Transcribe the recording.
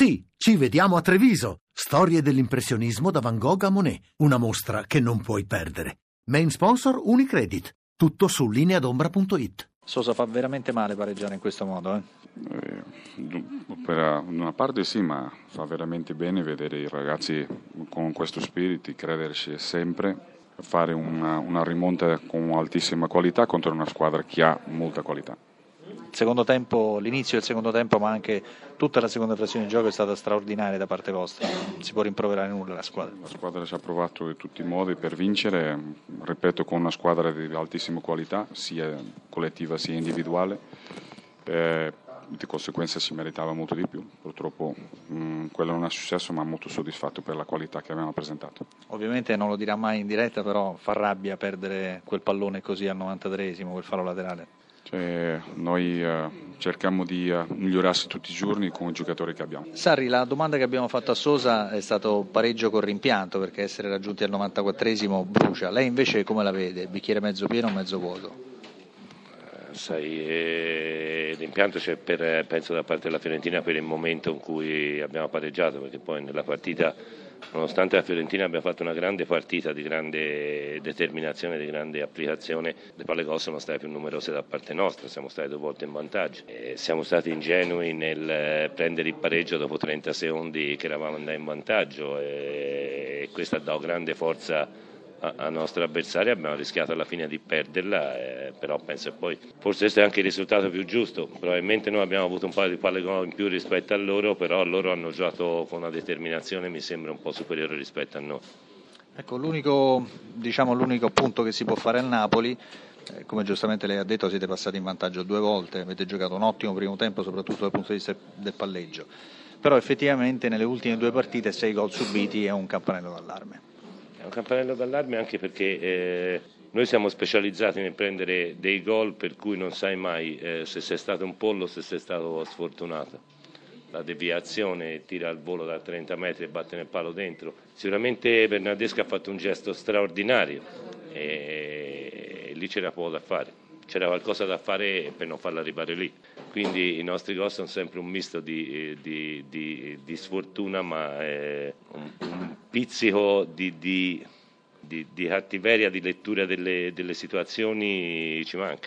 Sì, ci vediamo a Treviso. Storie dell'impressionismo da Van Gogh a Monet. Una mostra che non puoi perdere. Main sponsor Unicredit. Tutto su lineadombra.it. Sosa fa veramente male pareggiare in questo modo, eh? Eh, per una parte sì, ma fa veramente bene vedere i ragazzi con questo spirito, crederci sempre, fare una, una rimonta con altissima qualità contro una squadra che ha molta qualità tempo, l'inizio del secondo tempo, ma anche tutta la seconda frazione di gioco è stata straordinaria da parte vostra. Non si può rimproverare nulla la squadra. La squadra ci ha provato in tutti i modi per vincere, ripeto, con una squadra di altissima qualità, sia collettiva sia individuale. Eh, di conseguenza si meritava molto di più. Purtroppo mh, mm, quello non è successo, ma molto soddisfatto per la qualità che abbiamo presentato. Ovviamente non lo dirà mai in diretta, però fa rabbia perdere quel pallone così al 93esimo, quel fallo laterale. Cioè, noi eh, cerchiamo di eh, migliorarsi tutti i giorni con i giocatori che abbiamo. Sarri, la domanda che abbiamo fatto a Sosa è stato pareggio con rimpianto perché essere raggiunti al 94esimo brucia. Lei invece come la vede? Bicchiere mezzo pieno o mezzo vuoto? Eh, sai, eh, l'impianto c'è per, penso da parte della Fiorentina per il momento in cui abbiamo pareggiato perché poi nella partita Nonostante la Fiorentina abbia fatto una grande partita di grande determinazione, di grande applicazione, le palle gol sono state più numerose da parte nostra, siamo stati due volte in vantaggio. E siamo stati ingenui nel prendere il pareggio dopo 30 secondi che eravamo andati in vantaggio e questo ha dato grande forza a nostro avversario, abbiamo rischiato alla fine di perderla, eh, però penso che poi forse questo è anche il risultato più giusto, probabilmente noi abbiamo avuto un paio di palle in più rispetto a loro, però loro hanno giocato con una determinazione mi sembra un po' superiore rispetto a noi. Ecco, l'unico, diciamo, l'unico punto che si può fare al Napoli eh, come giustamente lei ha detto siete passati in vantaggio due volte, avete giocato un ottimo primo tempo soprattutto dal punto di vista del palleggio, però effettivamente nelle ultime due partite sei gol subiti è un campanello d'allarme. Un campanello d'allarme anche perché eh, noi siamo specializzati nel prendere dei gol per cui non sai mai eh, se sei stato un pollo o se sei stato sfortunato. La deviazione tira al volo da 30 metri e batte nel palo dentro. Sicuramente Bernardeschi ha fatto un gesto straordinario e, e lì c'era poco da fare c'era qualcosa da fare per non farla arrivare lì. Quindi i nostri gol sono sempre un misto di, di, di, di sfortuna, ma eh, un, un, pizzico di, cattiveria di lettura delle, delle situazioni ci manca.